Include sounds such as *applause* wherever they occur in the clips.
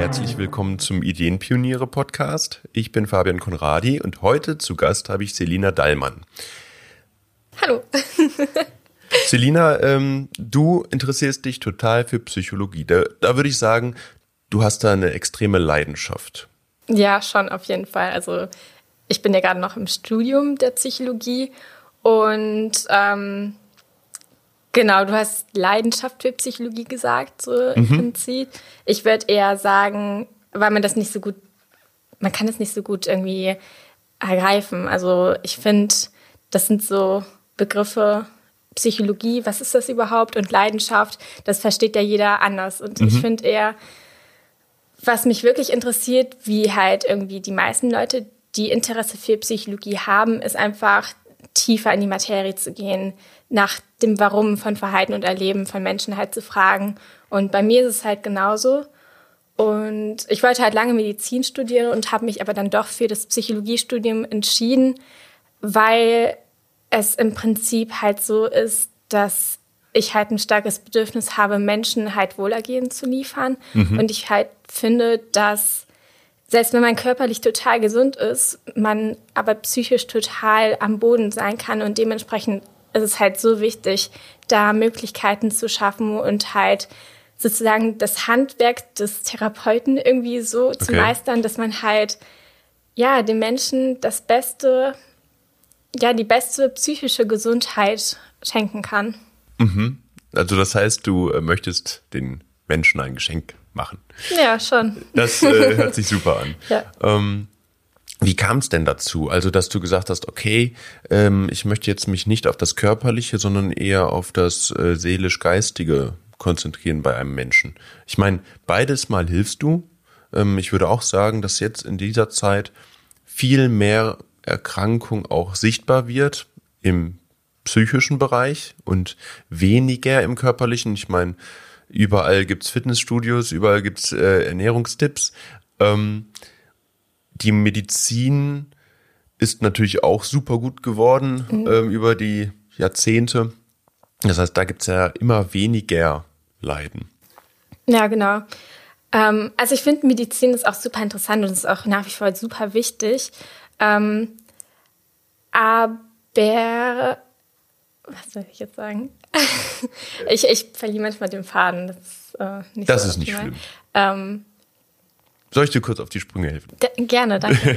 Herzlich willkommen zum Ideenpioniere Podcast. Ich bin Fabian Konradi und heute zu Gast habe ich Selina Dallmann. Hallo. *laughs* Selina, ähm, du interessierst dich total für Psychologie. Da, da würde ich sagen, du hast da eine extreme Leidenschaft. Ja, schon auf jeden Fall. Also ich bin ja gerade noch im Studium der Psychologie und ähm, genau, du hast Leidenschaft für Psychologie gesagt, so mhm. im Prinzip. Ich würde eher sagen, weil man das nicht so gut, man kann es nicht so gut irgendwie ergreifen. Also ich finde, das sind so Begriffe, Psychologie, was ist das überhaupt? Und Leidenschaft, das versteht ja jeder anders. Und mhm. ich finde eher, was mich wirklich interessiert, wie halt irgendwie die meisten Leute, die Interesse für Psychologie haben, ist einfach tiefer in die Materie zu gehen, nach dem Warum von Verhalten und Erleben von Menschen halt zu fragen. Und bei mir ist es halt genauso. Und ich wollte halt lange Medizin studieren und habe mich aber dann doch für das Psychologiestudium entschieden, weil es im Prinzip halt so ist, dass ich halt ein starkes Bedürfnis habe, Menschen halt Wohlergehen zu liefern. Mhm. Und ich halt finde, dass selbst wenn man körperlich total gesund ist, man aber psychisch total am Boden sein kann und dementsprechend ist es halt so wichtig, da Möglichkeiten zu schaffen und halt sozusagen das Handwerk des Therapeuten irgendwie so okay. zu meistern, dass man halt ja den Menschen das Beste, ja die beste psychische Gesundheit schenken kann. Mhm. Also das heißt, du äh, möchtest den Menschen ein Geschenk machen. Ja, schon. Das äh, hört sich super an. Ja. Ähm, wie kam es denn dazu? Also, dass du gesagt hast, okay, ähm, ich möchte jetzt mich nicht auf das Körperliche, sondern eher auf das äh, seelisch-geistige konzentrieren bei einem Menschen. Ich meine, beides mal hilfst du. Ähm, ich würde auch sagen, dass jetzt in dieser Zeit viel mehr Erkrankung auch sichtbar wird im psychischen Bereich und weniger im körperlichen. Ich meine, überall gibt's Fitnessstudios, überall gibt's äh, Ernährungstipps. Ähm, die Medizin ist natürlich auch super gut geworden mhm. ähm, über die Jahrzehnte. Das heißt, da gibt's ja immer weniger Leiden. Ja, genau. Ähm, also ich finde, Medizin ist auch super interessant und ist auch nach wie vor super wichtig. Ähm, aber was soll ich jetzt sagen? Ich, ich verliere manchmal den Faden. Das ist äh, nicht, das so ist nicht schlimm. Ähm, soll ich dir kurz auf die Sprünge helfen? Gerne, danke.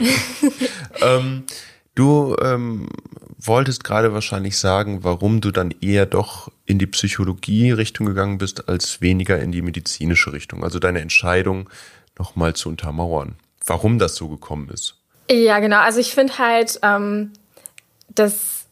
*laughs* ähm, du ähm, wolltest gerade wahrscheinlich sagen, warum du dann eher doch in die Psychologie-Richtung gegangen bist, als weniger in die medizinische Richtung. Also deine Entscheidung nochmal zu untermauern. Warum das so gekommen ist. Ja, genau. Also ich finde halt, ähm, dass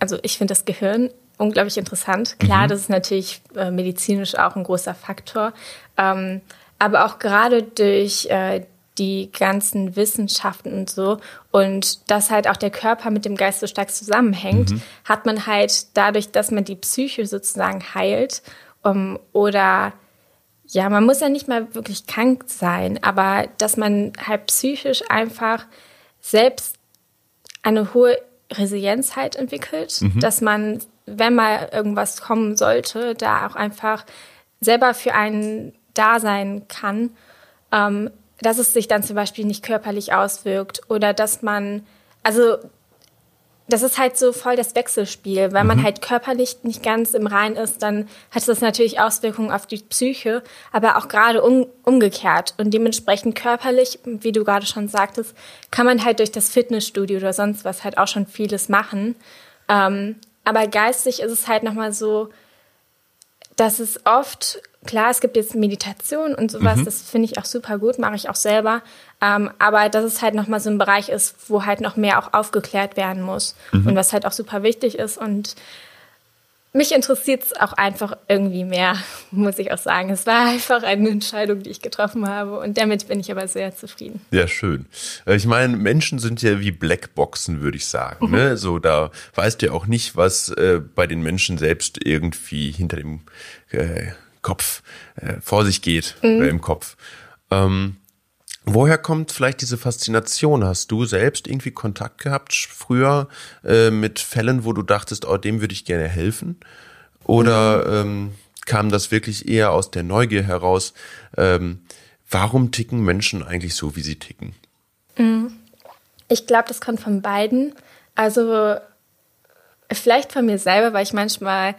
also ich finde das Gehirn unglaublich interessant. Klar, mhm. das ist natürlich äh, medizinisch auch ein großer Faktor. Ähm, aber auch gerade durch äh, die ganzen Wissenschaften und so und dass halt auch der Körper mit dem Geist so stark zusammenhängt, mhm. hat man halt dadurch, dass man die Psyche sozusagen heilt um, oder ja, man muss ja nicht mal wirklich krank sein, aber dass man halt psychisch einfach selbst eine hohe Resilienz halt entwickelt, mhm. dass man, wenn mal irgendwas kommen sollte, da auch einfach selber für einen da sein kann, ähm, dass es sich dann zum Beispiel nicht körperlich auswirkt oder dass man, also das ist halt so voll das Wechselspiel. Wenn man mhm. halt körperlich nicht ganz im Rein ist, dann hat das natürlich Auswirkungen auf die Psyche, aber auch gerade um, umgekehrt. Und dementsprechend körperlich, wie du gerade schon sagtest, kann man halt durch das Fitnessstudio oder sonst was halt auch schon vieles machen. Ähm, aber geistig ist es halt nochmal so, dass es oft klar, es gibt jetzt Meditation und sowas, mhm. das finde ich auch super gut, mache ich auch selber. Ähm, aber dass es halt nochmal so ein Bereich ist, wo halt noch mehr auch aufgeklärt werden muss mhm. und was halt auch super wichtig ist. Und mich interessiert es auch einfach irgendwie mehr, *laughs* muss ich auch sagen. Es war einfach eine Entscheidung, die ich getroffen habe und damit bin ich aber sehr zufrieden. Ja, schön. Äh, ich meine, Menschen sind ja wie Blackboxen, würde ich sagen. Ne? Mhm. So, da weißt du ja auch nicht, was äh, bei den Menschen selbst irgendwie hinter dem äh, Kopf äh, vor sich geht mhm. oder im Kopf. Ähm, woher kommt vielleicht diese Faszination? Hast du selbst irgendwie Kontakt gehabt früher äh, mit Fällen, wo du dachtest, oh, dem würde ich gerne helfen? Oder mhm. ähm, kam das wirklich eher aus der Neugier heraus. Ähm, warum ticken Menschen eigentlich so, wie sie ticken? Mhm. Ich glaube, das kommt von beiden. Also vielleicht von mir selber, weil ich manchmal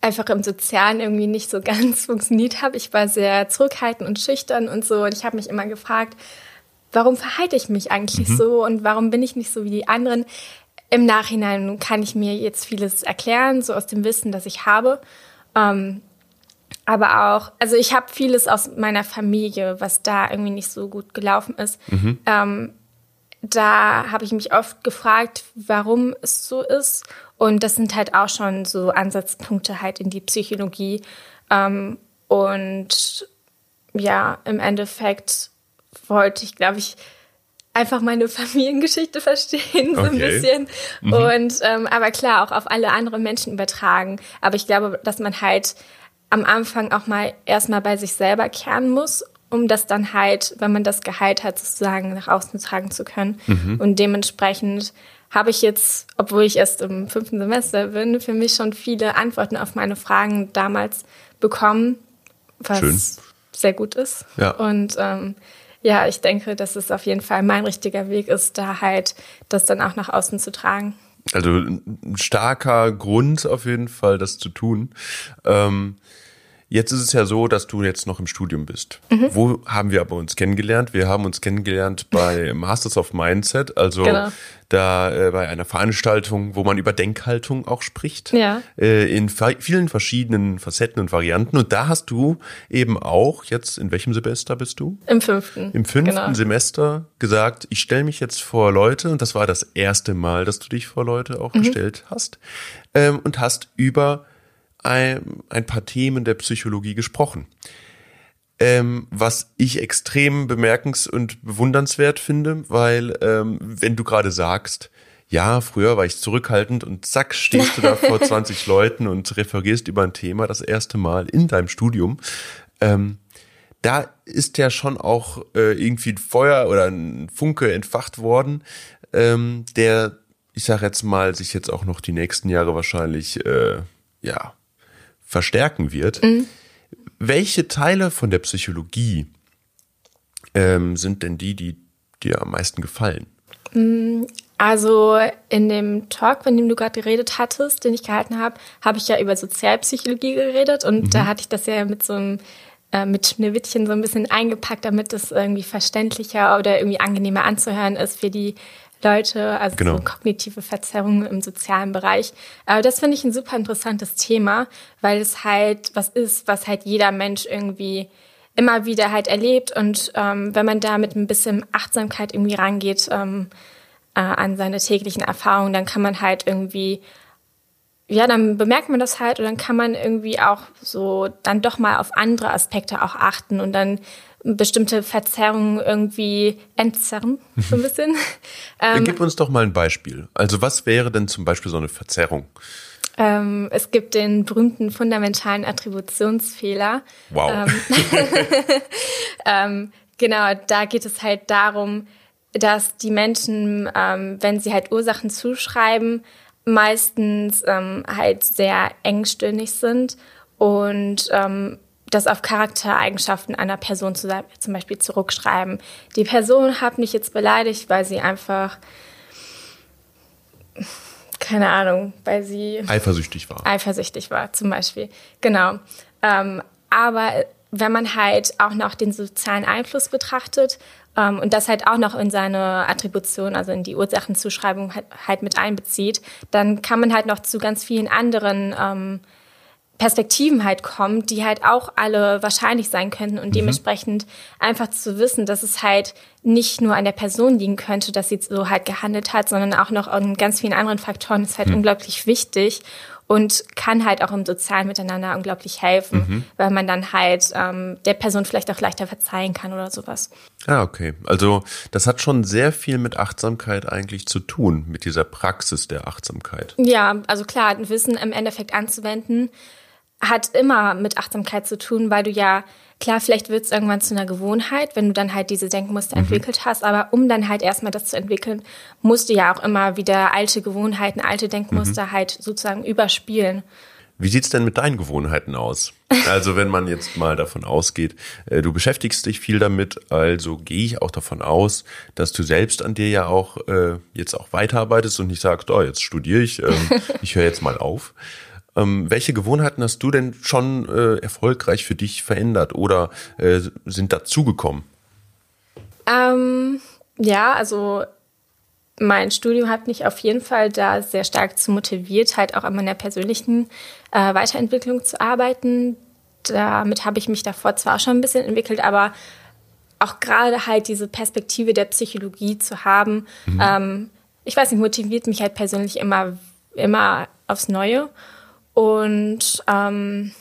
einfach im Sozialen irgendwie nicht so *laughs* ganz funktioniert habe. Ich war sehr zurückhaltend und schüchtern und so. Und ich habe mich immer gefragt, warum verhalte ich mich eigentlich mhm. so und warum bin ich nicht so wie die anderen? Im Nachhinein kann ich mir jetzt vieles erklären, so aus dem Wissen, das ich habe. Ähm, aber auch, also ich habe vieles aus meiner Familie, was da irgendwie nicht so gut gelaufen ist. Mhm. Ähm, da habe ich mich oft gefragt, warum es so ist. Und das sind halt auch schon so Ansatzpunkte halt in die Psychologie. Ähm, und ja, im Endeffekt wollte ich, glaube ich, einfach meine *laughs* Familiengeschichte verstehen, so okay. ein bisschen. Mhm. Und ähm, aber klar, auch auf alle anderen Menschen übertragen. Aber ich glaube, dass man halt am Anfang auch mal erstmal bei sich selber kehren muss um das dann halt, wenn man das geheilt hat, sozusagen nach außen tragen zu können. Mhm. Und dementsprechend habe ich jetzt, obwohl ich erst im fünften Semester bin, für mich schon viele Antworten auf meine Fragen damals bekommen, was Schön. sehr gut ist. Ja. Und ähm, ja, ich denke, dass es auf jeden Fall mein richtiger Weg ist, da halt das dann auch nach außen zu tragen. Also ein starker Grund auf jeden Fall, das zu tun. Ähm, Jetzt ist es ja so, dass du jetzt noch im Studium bist. Mhm. Wo haben wir aber uns kennengelernt? Wir haben uns kennengelernt bei *laughs* Masters of Mindset, also genau. da äh, bei einer Veranstaltung, wo man über Denkhaltung auch spricht. Ja. Äh, in vielen verschiedenen Facetten und Varianten. Und da hast du eben auch jetzt, in welchem Semester bist du? Im fünften. Im fünften genau. Semester gesagt, ich stelle mich jetzt vor Leute, und das war das erste Mal, dass du dich vor Leute auch mhm. gestellt hast, ähm, und hast über ein, ein paar Themen der Psychologie gesprochen. Ähm, was ich extrem bemerkens- und bewundernswert finde, weil ähm, wenn du gerade sagst, ja, früher war ich zurückhaltend und zack, stehst du da vor *laughs* 20 Leuten und referierst über ein Thema das erste Mal in deinem Studium. Ähm, da ist ja schon auch äh, irgendwie ein Feuer oder ein Funke entfacht worden, ähm, der, ich sag jetzt mal, sich jetzt auch noch die nächsten Jahre wahrscheinlich, äh, ja, verstärken wird. Mhm. Welche Teile von der Psychologie ähm, sind denn die, die dir am meisten gefallen? Mm, also in dem Talk, von dem du gerade geredet hattest, den ich gehalten habe, habe ich ja über Sozialpsychologie geredet und mhm. da hatte ich das ja mit so einem äh, mit Schneewittchen so ein bisschen eingepackt, damit es irgendwie verständlicher oder irgendwie angenehmer anzuhören ist für die Leute, also genau. so kognitive Verzerrungen im sozialen Bereich. Aber das finde ich ein super interessantes Thema, weil es halt was ist, was halt jeder Mensch irgendwie immer wieder halt erlebt. Und ähm, wenn man da mit ein bisschen Achtsamkeit irgendwie rangeht ähm, äh, an seine täglichen Erfahrungen, dann kann man halt irgendwie ja, dann bemerkt man das halt und dann kann man irgendwie auch so dann doch mal auf andere Aspekte auch achten und dann bestimmte Verzerrungen irgendwie entzerren, so ein bisschen. *laughs* ähm, Gib uns doch mal ein Beispiel. Also was wäre denn zum Beispiel so eine Verzerrung? Ähm, es gibt den berühmten fundamentalen Attributionsfehler. Wow. Ähm, *laughs* ähm, genau, da geht es halt darum, dass die Menschen, ähm, wenn sie halt Ursachen zuschreiben, meistens ähm, halt sehr engstirnig sind und ähm, das auf Charaktereigenschaften einer Person zu, zum Beispiel zurückschreiben. Die Person hat mich jetzt beleidigt, weil sie einfach, keine Ahnung, weil sie eifersüchtig war. Eifersüchtig war, zum Beispiel. Genau. Ähm, aber wenn man halt auch noch den sozialen Einfluss betrachtet ähm, und das halt auch noch in seine Attribution, also in die Ursachenzuschreibung halt, halt mit einbezieht, dann kann man halt noch zu ganz vielen anderen ähm, Perspektiven halt kommt, die halt auch alle wahrscheinlich sein könnten und mhm. dementsprechend einfach zu wissen, dass es halt nicht nur an der Person liegen könnte, dass sie so halt gehandelt hat, sondern auch noch an ganz vielen anderen Faktoren ist halt mhm. unglaublich wichtig und kann halt auch im sozialen Miteinander unglaublich helfen, mhm. weil man dann halt ähm, der Person vielleicht auch leichter verzeihen kann oder sowas. Ah, okay. Also das hat schon sehr viel mit Achtsamkeit eigentlich zu tun, mit dieser Praxis der Achtsamkeit. Ja, also klar, Wissen im Endeffekt anzuwenden, hat immer mit Achtsamkeit zu tun, weil du ja, klar, vielleicht wird es irgendwann zu einer Gewohnheit, wenn du dann halt diese Denkmuster mhm. entwickelt hast, aber um dann halt erstmal das zu entwickeln, musst du ja auch immer wieder alte Gewohnheiten, alte Denkmuster mhm. halt sozusagen überspielen. Wie sieht's denn mit deinen Gewohnheiten aus? Also wenn man jetzt mal davon ausgeht, äh, du beschäftigst dich viel damit, also gehe ich auch davon aus, dass du selbst an dir ja auch äh, jetzt auch weiterarbeitest und nicht sagst, oh, jetzt studiere ich, ähm, *laughs* ich höre jetzt mal auf. Ähm, welche Gewohnheiten hast du denn schon äh, erfolgreich für dich verändert oder äh, sind dazugekommen? Ähm, ja, also mein Studium hat mich auf jeden Fall da sehr stark zu motiviert, halt auch an meiner persönlichen äh, Weiterentwicklung zu arbeiten. Damit habe ich mich davor zwar schon ein bisschen entwickelt, aber auch gerade halt diese Perspektive der Psychologie zu haben, mhm. ähm, ich weiß nicht, motiviert mich halt persönlich immer, immer aufs Neue. Und ähm,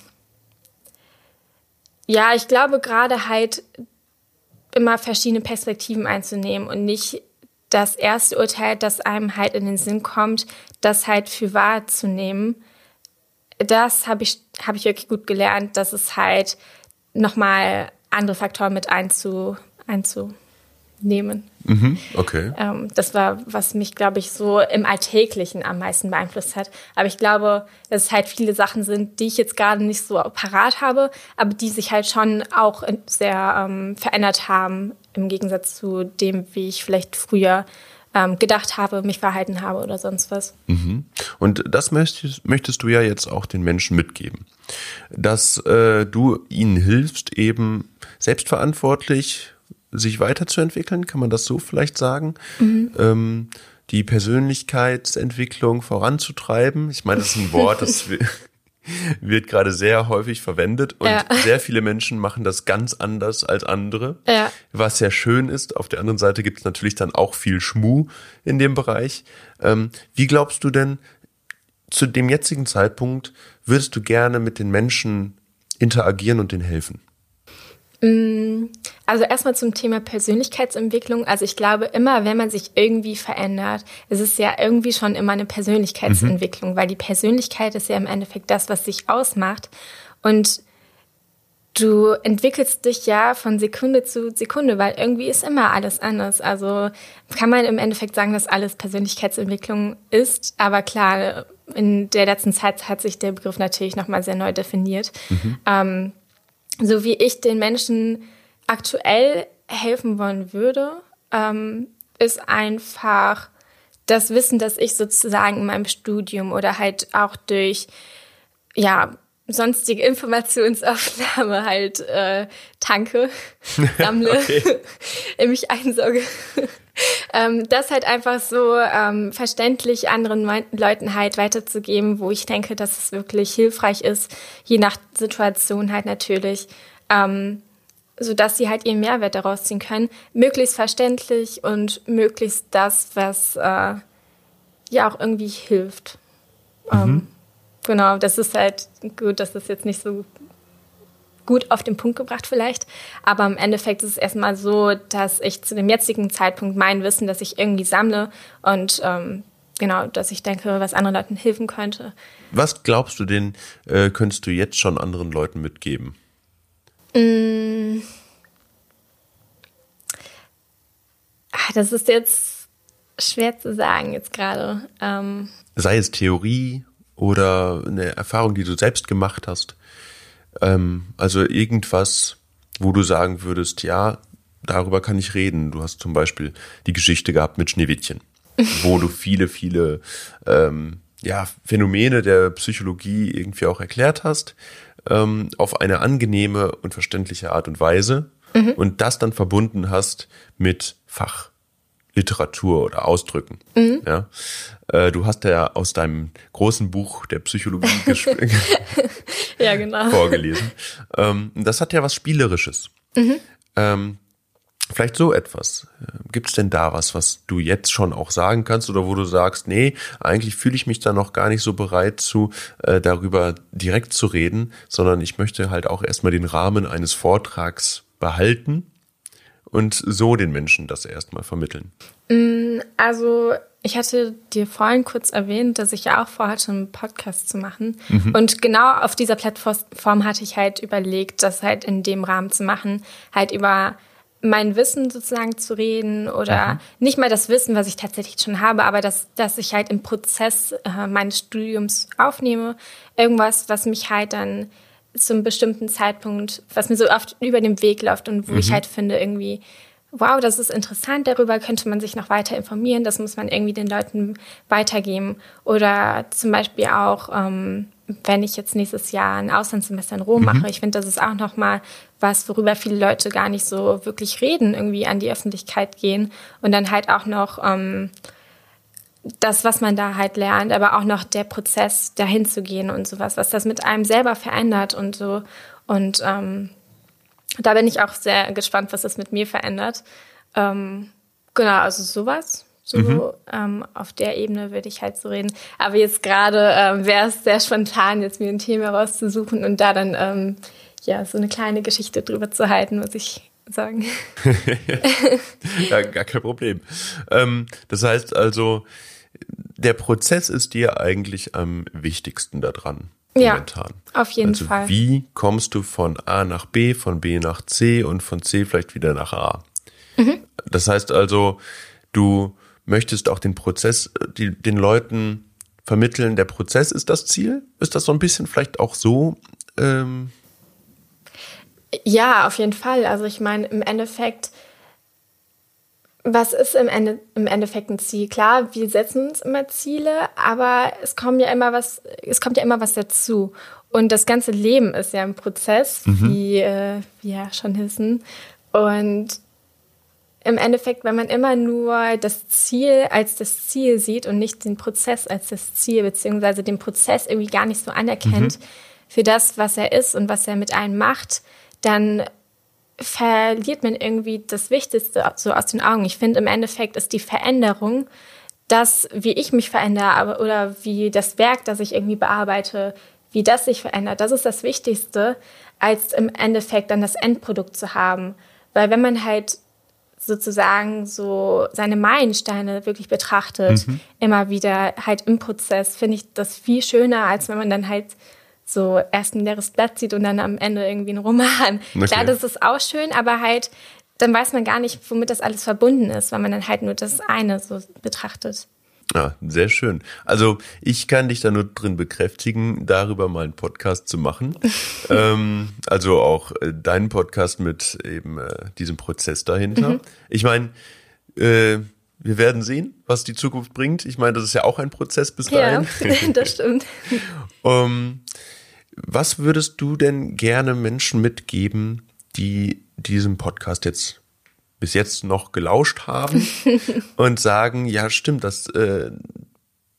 ja, ich glaube gerade halt immer verschiedene Perspektiven einzunehmen und nicht das erste Urteil, das einem halt in den Sinn kommt, das halt für wahr zu nehmen. Das habe ich, hab ich wirklich gut gelernt, dass es halt nochmal andere Faktoren mit einzu, einzu nehmen. Mhm, okay. Ähm, das war, was mich, glaube ich, so im Alltäglichen am meisten beeinflusst hat. Aber ich glaube, dass es halt viele Sachen sind, die ich jetzt gerade nicht so parat habe, aber die sich halt schon auch sehr ähm, verändert haben im Gegensatz zu dem, wie ich vielleicht früher ähm, gedacht habe, mich verhalten habe oder sonst was. Mhm. Und das möchtest, möchtest du ja jetzt auch den Menschen mitgeben, dass äh, du ihnen hilfst, eben selbstverantwortlich sich weiterzuentwickeln, kann man das so vielleicht sagen? Mhm. Ähm, die Persönlichkeitsentwicklung voranzutreiben. Ich meine, das ist ein *laughs* Wort, das wird gerade sehr häufig verwendet und ja. sehr viele Menschen machen das ganz anders als andere, ja. was sehr schön ist. Auf der anderen Seite gibt es natürlich dann auch viel Schmu in dem Bereich. Ähm, wie glaubst du denn, zu dem jetzigen Zeitpunkt würdest du gerne mit den Menschen interagieren und denen helfen? Also erstmal zum Thema Persönlichkeitsentwicklung. Also ich glaube immer, wenn man sich irgendwie verändert, ist es ja irgendwie schon immer eine Persönlichkeitsentwicklung, mhm. weil die Persönlichkeit ist ja im Endeffekt das, was sich ausmacht. Und du entwickelst dich ja von Sekunde zu Sekunde, weil irgendwie ist immer alles anders. Also kann man im Endeffekt sagen, dass alles Persönlichkeitsentwicklung ist. Aber klar, in der letzten Zeit hat sich der Begriff natürlich nochmal sehr neu definiert. Mhm. Ähm, so wie ich den Menschen aktuell helfen wollen würde, ähm, ist einfach das Wissen, das ich sozusagen in meinem Studium oder halt auch durch ja sonstige Informationsaufnahme halt äh, tanke, *laughs* sammle, *laughs* in mich einsauge. *laughs* ähm, das halt einfach so ähm, verständlich anderen Leuten halt weiterzugeben, wo ich denke, dass es wirklich hilfreich ist, je nach Situation halt natürlich, ähm, so dass sie halt ihren Mehrwert daraus ziehen können, möglichst verständlich und möglichst das, was äh, ja auch irgendwie hilft. Mhm. Ähm, genau, das ist halt gut, dass das jetzt nicht so gut auf den Punkt gebracht vielleicht. Aber im Endeffekt ist es erstmal so, dass ich zu dem jetzigen Zeitpunkt mein Wissen, das ich irgendwie sammle und ähm, genau, dass ich denke, was anderen Leuten helfen könnte. Was glaubst du denn, äh, könntest du jetzt schon anderen Leuten mitgeben? Mm. Ach, das ist jetzt schwer zu sagen jetzt gerade. Ähm, Sei es Theorie oder eine Erfahrung, die du selbst gemacht hast. Ähm, also irgendwas, wo du sagen würdest, ja, darüber kann ich reden. Du hast zum Beispiel die Geschichte gehabt mit Schneewittchen, *laughs* wo du viele, viele ähm, ja, Phänomene der Psychologie irgendwie auch erklärt hast, ähm, auf eine angenehme und verständliche Art und Weise mhm. und das dann verbunden hast mit Fach. Literatur oder Ausdrücken. Mhm. Ja, äh, du hast ja aus deinem großen Buch der Psychologie *laughs* ja, genau. *laughs* vorgelesen. Ähm, das hat ja was Spielerisches. Mhm. Ähm, vielleicht so etwas. Gibt es denn da was, was du jetzt schon auch sagen kannst oder wo du sagst, nee, eigentlich fühle ich mich da noch gar nicht so bereit zu, äh, darüber direkt zu reden, sondern ich möchte halt auch erstmal den Rahmen eines Vortrags behalten und so den Menschen das erstmal vermitteln? Mm, also ich hatte dir vorhin kurz erwähnt, dass ich ja auch vorhatte, einen Podcast zu machen. Mhm. Und genau auf dieser Plattform hatte ich halt überlegt, das halt in dem Rahmen zu machen, halt über mein Wissen sozusagen zu reden oder mhm. nicht mal das Wissen, was ich tatsächlich schon habe, aber dass, dass ich halt im Prozess äh, meines Studiums aufnehme, irgendwas, was mich halt dann zum bestimmten Zeitpunkt, was mir so oft über den Weg läuft und wo mhm. ich halt finde, irgendwie, wow, das ist interessant, darüber könnte man sich noch weiter informieren, das muss man irgendwie den Leuten weitergeben. Oder zum Beispiel auch, ähm, wenn ich jetzt nächstes Jahr ein Auslandssemester in Rom mhm. mache, ich finde, das ist auch nochmal was, worüber viele Leute gar nicht so wirklich reden, irgendwie an die Öffentlichkeit gehen und dann halt auch noch ähm, das, was man da halt lernt, aber auch noch der Prozess, dahin zu gehen und sowas, was das mit einem selber verändert und so. Und ähm, da bin ich auch sehr gespannt, was das mit mir verändert. Ähm, genau, also sowas. So mhm. ähm, auf der Ebene würde ich halt so reden. Aber jetzt gerade ähm, wäre es sehr spontan, jetzt mir ein Thema rauszusuchen und da dann ähm, ja so eine kleine Geschichte drüber zu halten, muss ich sagen. *laughs* ja, gar kein Problem. Ähm, das heißt also, der Prozess ist dir eigentlich am wichtigsten daran. Momentan. Ja, auf jeden also Fall. Wie kommst du von A nach B, von B nach C und von C vielleicht wieder nach A? Mhm. Das heißt also, du möchtest auch den Prozess, die, den Leuten vermitteln, der Prozess ist das Ziel? Ist das so ein bisschen vielleicht auch so? Ähm ja, auf jeden Fall. Also ich meine, im Endeffekt, was ist im, Ende, im Endeffekt ein Ziel? Klar, wir setzen uns immer Ziele, aber es kommt ja immer was, es kommt ja immer was dazu. Und das ganze Leben ist ja ein Prozess, mhm. wie äh, wir ja schon wissen. Und im Endeffekt, wenn man immer nur das Ziel als das Ziel sieht und nicht den Prozess als das Ziel, beziehungsweise den Prozess irgendwie gar nicht so anerkennt mhm. für das, was er ist und was er mit einem macht, dann verliert man irgendwie das Wichtigste so aus den Augen. Ich finde, im Endeffekt ist die Veränderung, das, wie ich mich verändere oder wie das Werk, das ich irgendwie bearbeite, wie das sich verändert, das ist das Wichtigste, als im Endeffekt dann das Endprodukt zu haben. Weil wenn man halt sozusagen so seine Meilensteine wirklich betrachtet, mhm. immer wieder halt im Prozess, finde ich das viel schöner, als wenn man dann halt so erst ein leeres Blatt sieht und dann am Ende irgendwie einen Roman. Okay. Klar, das ist auch schön, aber halt, dann weiß man gar nicht, womit das alles verbunden ist, weil man dann halt nur das eine so betrachtet. Ja, sehr schön. Also ich kann dich da nur drin bekräftigen, darüber mal einen Podcast zu machen. *laughs* ähm, also auch äh, deinen Podcast mit eben äh, diesem Prozess dahinter. Mhm. Ich meine, äh, wir werden sehen, was die Zukunft bringt. Ich meine, das ist ja auch ein Prozess bis dahin. Ja, *laughs* das stimmt. *laughs* um, was würdest du denn gerne Menschen mitgeben, die diesem Podcast jetzt bis jetzt noch gelauscht haben *laughs* und sagen, ja, stimmt, das äh,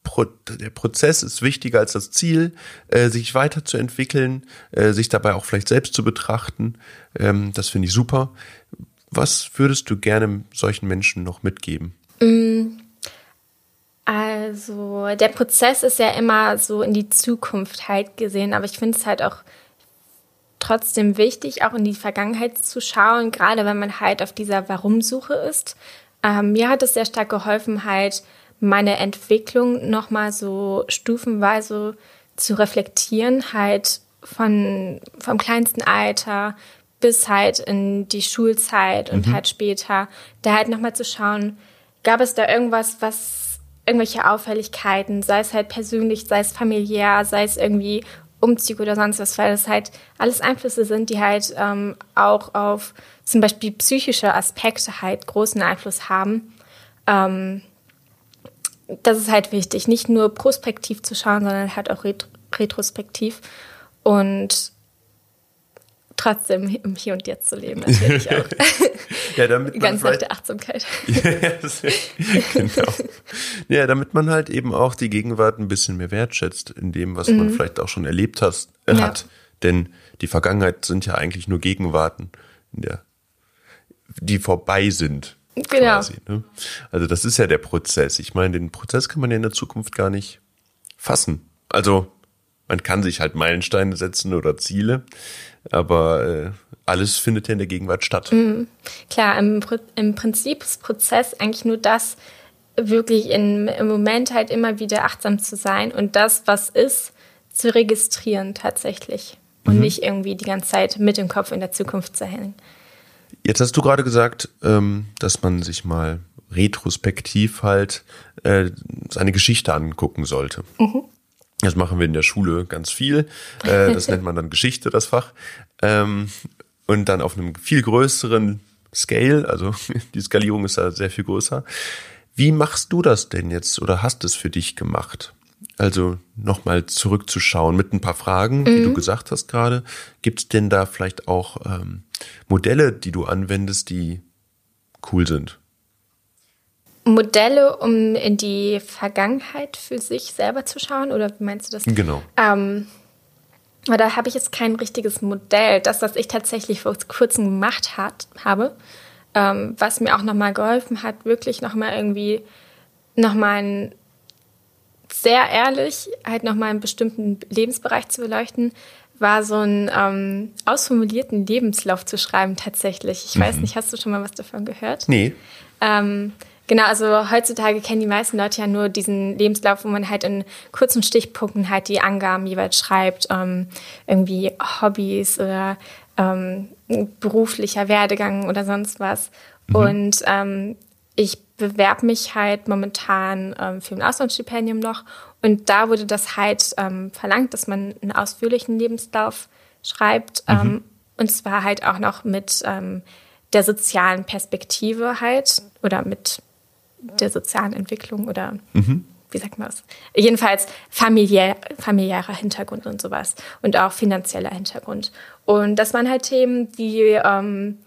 Pro der Prozess ist wichtiger als das Ziel, äh, sich weiterzuentwickeln, äh, sich dabei auch vielleicht selbst zu betrachten. Ähm, das finde ich super. Was würdest du gerne solchen Menschen noch mitgeben? Also der Prozess ist ja immer so in die Zukunft halt gesehen, aber ich finde es halt auch trotzdem wichtig, auch in die Vergangenheit zu schauen, gerade wenn man halt auf dieser Warum-Suche ist. Ähm, mir hat es sehr stark geholfen, halt meine Entwicklung nochmal so stufenweise zu reflektieren, halt von, vom kleinsten Alter bis halt in die Schulzeit und mhm. halt später, da halt nochmal zu schauen, gab es da irgendwas, was irgendwelche Auffälligkeiten, sei es halt persönlich, sei es familiär, sei es irgendwie Umzug oder sonst was, weil das halt alles Einflüsse sind, die halt ähm, auch auf zum Beispiel psychische Aspekte halt großen Einfluss haben. Ähm, das ist halt wichtig, nicht nur prospektiv zu schauen, sondern halt auch ret retrospektiv und trotzdem im Hier und Jetzt zu leben, natürlich *laughs* auch. ja, damit man Ganz nach der Achtsamkeit. *laughs* genau. Ja, damit man halt eben auch die Gegenwart ein bisschen mehr wertschätzt in dem, was mhm. man vielleicht auch schon erlebt äh, ja. hat. Denn die Vergangenheit sind ja eigentlich nur Gegenwarten, der, die vorbei sind. Genau. Quasi, ne? Also das ist ja der Prozess. Ich meine, den Prozess kann man ja in der Zukunft gar nicht fassen. Also man kann sich halt Meilensteine setzen oder Ziele, aber äh, alles findet ja in der Gegenwart statt. Mhm. Klar, im, im Prinzip ist Prozess eigentlich nur das, wirklich in, im Moment halt immer wieder achtsam zu sein und das, was ist, zu registrieren tatsächlich und mhm. nicht irgendwie die ganze Zeit mit dem Kopf in der Zukunft zu hängen. Jetzt hast du gerade gesagt, ähm, dass man sich mal retrospektiv halt äh, seine Geschichte angucken sollte. Mhm. Das machen wir in der Schule ganz viel. Äh, das nennt man dann Geschichte, das Fach. Ähm, und dann auf einem viel größeren Scale, also *laughs* die Skalierung ist da sehr viel größer. Wie machst du das denn jetzt oder hast es für dich gemacht? Also nochmal zurückzuschauen mit ein paar Fragen, mhm. wie du gesagt hast gerade. Gibt es denn da vielleicht auch ähm, Modelle, die du anwendest, die cool sind? Modelle, um in die Vergangenheit für sich selber zu schauen? Oder wie meinst du das? Genau. Ähm, da habe ich jetzt kein richtiges Modell. Das, was ich tatsächlich vor kurzem gemacht hat, habe, ähm, was mir auch nochmal geholfen hat, wirklich nochmal irgendwie nochmal sehr ehrlich halt nochmal einen bestimmten Lebensbereich zu beleuchten, war so einen ähm, ausformulierten Lebenslauf zu schreiben tatsächlich. Ich mhm. weiß nicht, hast du schon mal was davon gehört? Nee. Ähm, Genau, also heutzutage kennen die meisten Leute ja nur diesen Lebenslauf, wo man halt in kurzen Stichpunkten halt die Angaben jeweils schreibt, ähm, irgendwie Hobbys oder ähm, beruflicher Werdegang oder sonst was. Mhm. Und ähm, ich bewerbe mich halt momentan ähm, für ein Auslandsstipendium noch und da wurde das halt ähm, verlangt, dass man einen ausführlichen Lebenslauf schreibt mhm. ähm, und zwar halt auch noch mit ähm, der sozialen Perspektive halt oder mit der sozialen Entwicklung oder mhm. wie sagt man das? Jedenfalls familiär, familiärer Hintergrund und sowas und auch finanzieller Hintergrund. Und das waren halt Themen, die, ähm,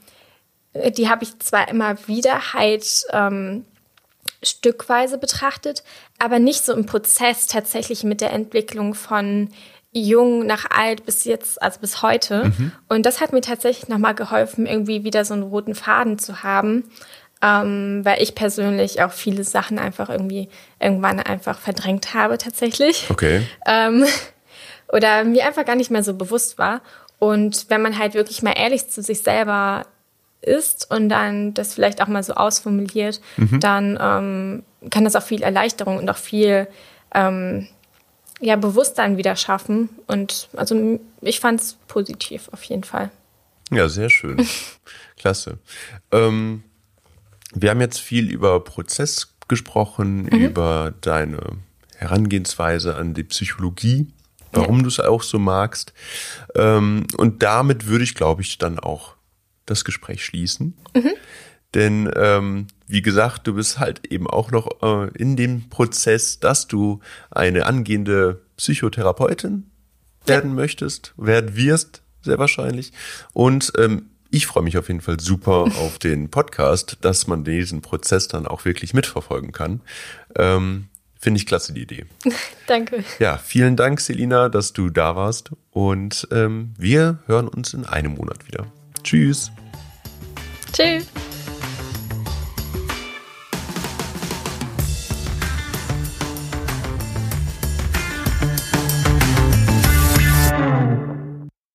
die habe ich zwar immer wieder halt ähm, stückweise betrachtet, aber nicht so im Prozess tatsächlich mit der Entwicklung von jung nach alt bis jetzt, also bis heute. Mhm. Und das hat mir tatsächlich nochmal geholfen, irgendwie wieder so einen roten Faden zu haben ähm, weil ich persönlich auch viele Sachen einfach irgendwie irgendwann einfach verdrängt habe tatsächlich. Okay. Ähm, *laughs* oder mir einfach gar nicht mehr so bewusst war. Und wenn man halt wirklich mal ehrlich zu sich selber ist und dann das vielleicht auch mal so ausformuliert, mhm. dann ähm, kann das auch viel Erleichterung und auch viel ähm, ja, Bewusstsein wieder schaffen. Und also ich fand es positiv auf jeden Fall. Ja, sehr schön. *laughs* Klasse. Ähm, wir haben jetzt viel über Prozess gesprochen, mhm. über deine Herangehensweise an die Psychologie, warum ja. du es auch so magst. Ähm, und damit würde ich, glaube ich, dann auch das Gespräch schließen. Mhm. Denn ähm, wie gesagt, du bist halt eben auch noch äh, in dem Prozess, dass du eine angehende Psychotherapeutin werden ja. möchtest, werden wirst, sehr wahrscheinlich. Und ähm, ich freue mich auf jeden Fall super *laughs* auf den Podcast, dass man diesen Prozess dann auch wirklich mitverfolgen kann. Ähm, Finde ich klasse, die Idee. *laughs* Danke. Ja, vielen Dank, Selina, dass du da warst. Und ähm, wir hören uns in einem Monat wieder. Tschüss. Tschüss.